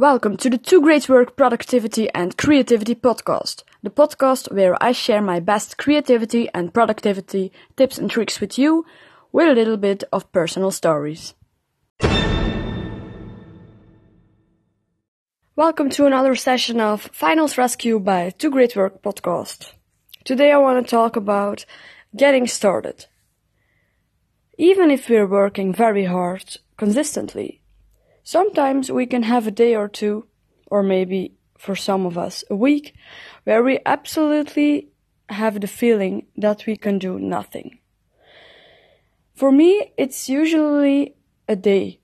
Welcome to the Two Great Work Productivity and Creativity podcast, the podcast where I share my best creativity and productivity tips and tricks with you with a little bit of personal stories. Welcome to another session of Finals Rescue by Two Great Work podcast. Today I want to talk about getting started. Even if we're working very hard consistently, sometimes we can have a day or two, or maybe for some of us a week, where we absolutely have the feeling that we can do nothing. For me, it's usually a day.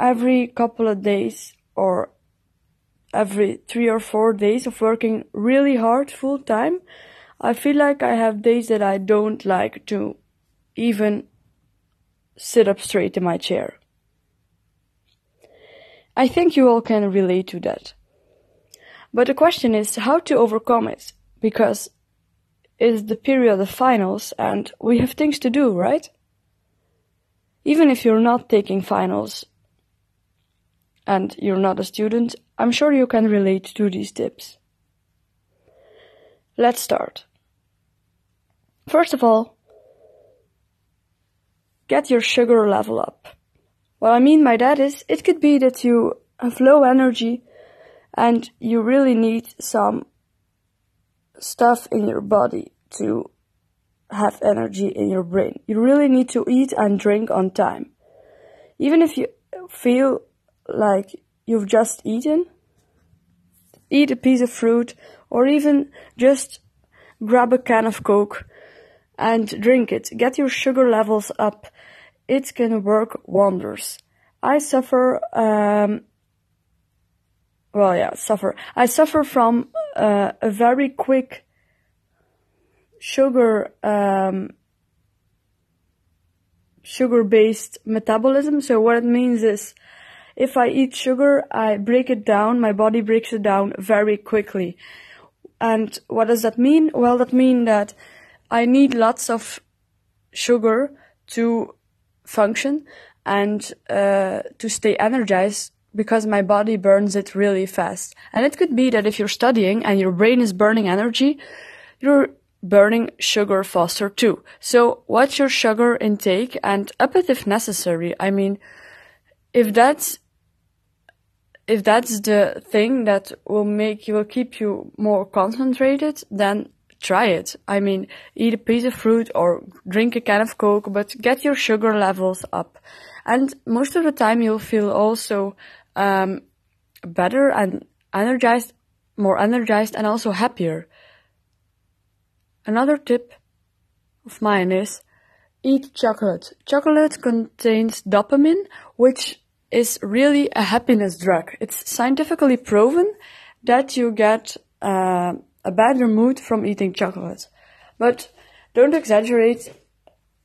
Every couple of days or every three or four days of working really hard full time, I feel like I have days that I don't like to even sit up straight in my chair. I think you all can relate to that. But the question is how to overcome it, because it's the period of finals and we have things to do, right? Even if you're not taking finals and you're not a student, I'm sure you can relate to these tips. Let's start. First of all, get your sugar level up. What I mean by that is, it could be that you have low energy and you really need some stuff in your body to have energy in your brain. You really need to eat and drink on time. Even if you feel like you've just eaten, eat a piece of fruit or even just grab a can of Coke and drink it. Get your sugar levels up. It can work wonders. I suffer, um, well, yeah, suffer. I suffer from uh, a very quick sugar, um, sugar-based metabolism. So what it means is, if I eat sugar, I break it down. My body breaks it down very quickly. And what does that mean? Well, that means that I need lots of sugar to function and uh, to stay energized because my body burns it really fast. And it could be that if you're studying and your brain is burning energy, you're burning sugar faster too. So watch your sugar intake and up it if necessary. I mean, if that's if that's the thing that will make you will keep you more concentrated, then try it. I mean, eat a piece of fruit or drink a can of Coke, but get your sugar levels up. And most of the time you'll feel also um, better and energized, more energized and also happier. Another tip of mine is eat chocolate. Chocolate contains dopamine, which is really a happiness drug. It's scientifically proven that you get uh, a better mood from eating chocolate. But don't exaggerate.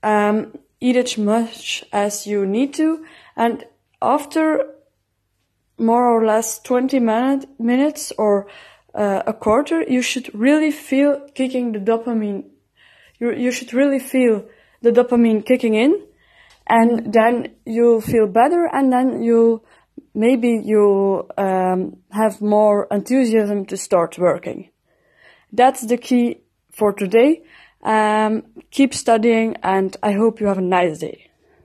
Um, eat as much as you need to, and after more or less 20 minute, minutes or uh, a quarter, you should really feel kicking the dopamine. You, you should really feel the dopamine kicking in and then you'll feel better and then you'll maybe you'll um, have more enthusiasm to start working that's the key for today. Um, keep studying and i hope you have a nice day